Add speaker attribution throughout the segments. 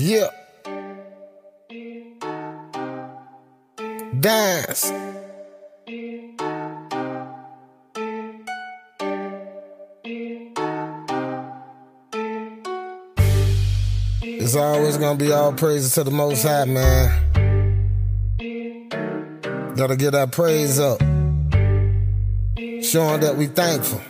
Speaker 1: Yeah. Dance. It's always gonna be all praises to the Most High, man. Gotta get that praise up. Showing that we thankful.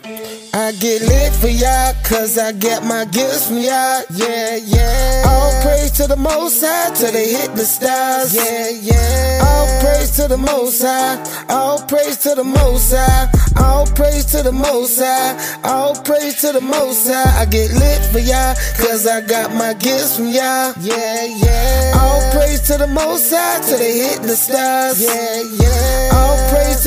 Speaker 1: I get lit for Yah, cause I get my gifts from Yah. Yeah, yeah. All praise to the Most High till they hit the stars. Yeah, yeah. All praise to the Most High. All praise to the Most High. All praise to the Most High. All praise to the Most High. I get lit for Yah, cause I got my gifts from Yah. Yeah, yeah. All praise to the Most High till they hit the stars. Yeah, yeah. All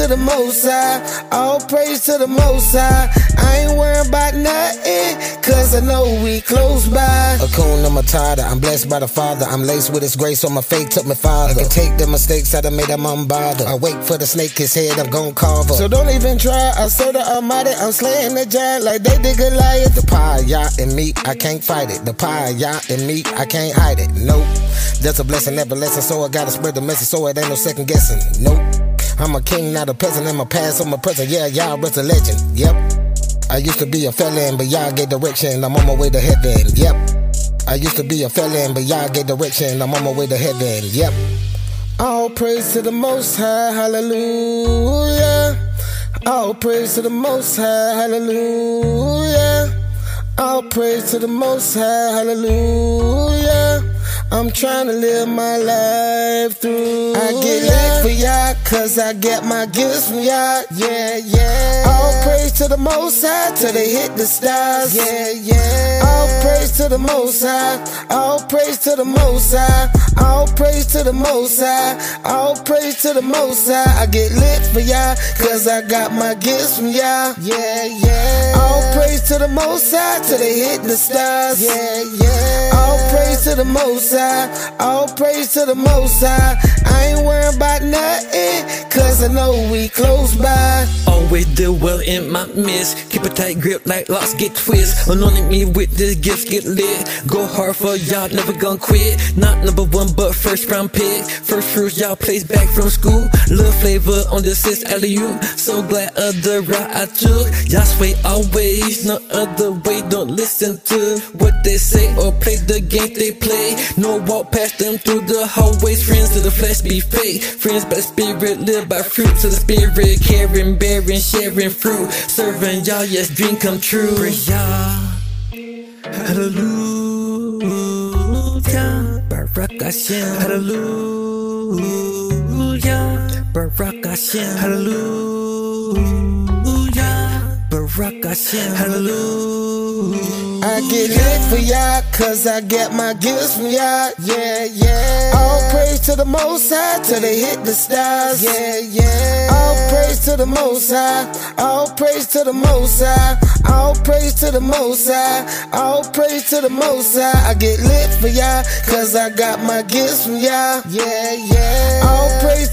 Speaker 1: to the Most High. All praise to the Most High. I ain't worrying about nothing, cause I know we close by. Akuna Matata, I'm blessed by the Father. I'm laced with His grace, so my faith took me farther. I can take the mistakes that I made, I'm unbothered. I wait for the snake, his head, I'm gon' carve her. So don't even try, I serve the Almighty, I'm slaying the giant like they did Goliath. The power, y'all, in me, I can't fight it. The power, y'all, in me, I can't hide it. Nope. That's a blessing, never lesson, so I gotta spread the message, so it ain't no second guessing. Nope. I'm a king, not a peasant, in my past, I'm a present. Yeah, y'all was a legend. Yep. I used to be a felon, but y'all get direction. I'm on my way to heaven. Yep. I used to be a felon, but y'all get direction. I'm on my way to heaven. Yep. All praise to the Most High. Hallelujah. All praise to the Most High. Hallelujah. All praise to the Most High. Hallelujah. I'm trying to live my life through. I get lit for Yah, cause I get my gifts from Yah. Yeah, yeah. Praise to the Most High till they hit the stars. Yeah, yeah. All praise to the Most High. All praise to the Most High. All praise to the Most High. All praise to the Most High. I get lit for Yah, cause I got my gifts from Yah. Yeah, yeah. All praise to the Most High till they hit the stars. Yeah, yeah. All praise to the Most High. All praise to the Most High. I ain't worrying about nothing, cause I know we close by.
Speaker 2: Always do well in my midst. Keep a tight grip like locks get twist. Anointing me with this gifts get lit. Go hard for y'all, never gonna quit. Not number one, but first round pick. First fruits y'all plays back from school. Little flavor on the sis alley So glad of the route I took. Y'all sway always, no other way. Don't listen to what they say or play the game they play. No walk past them through the hallways. Friends to the flesh be fake. Friends by spirit, live by fruit to the spirit. Caring, bearing, sharing fruit. Serving Yah, yes, dream come true. Praise Yah. Hallelujah. Barak Hashem. Hallelujah. Barak Hashem. Hallelujah. Barak Hashem. Hallelujah.
Speaker 1: I get lit for Yah, cause I get my gifts from Yah. Yeah, yeah. All praise to the Most High till they hit the stars. Yeah, yeah. All praise to the Most High. All praise to the Most High. All praise to the Most High. All praise to the Most High. I get lit for Yah, cause I got my gifts from Yah. Yeah, yeah.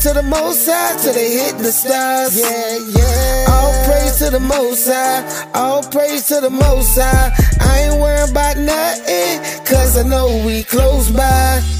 Speaker 1: To the Most High till they hit the stars. Yeah, yeah. All praise to the Most High. All praise to the Most High. I ain't worrying about nothing, cause I know we close by.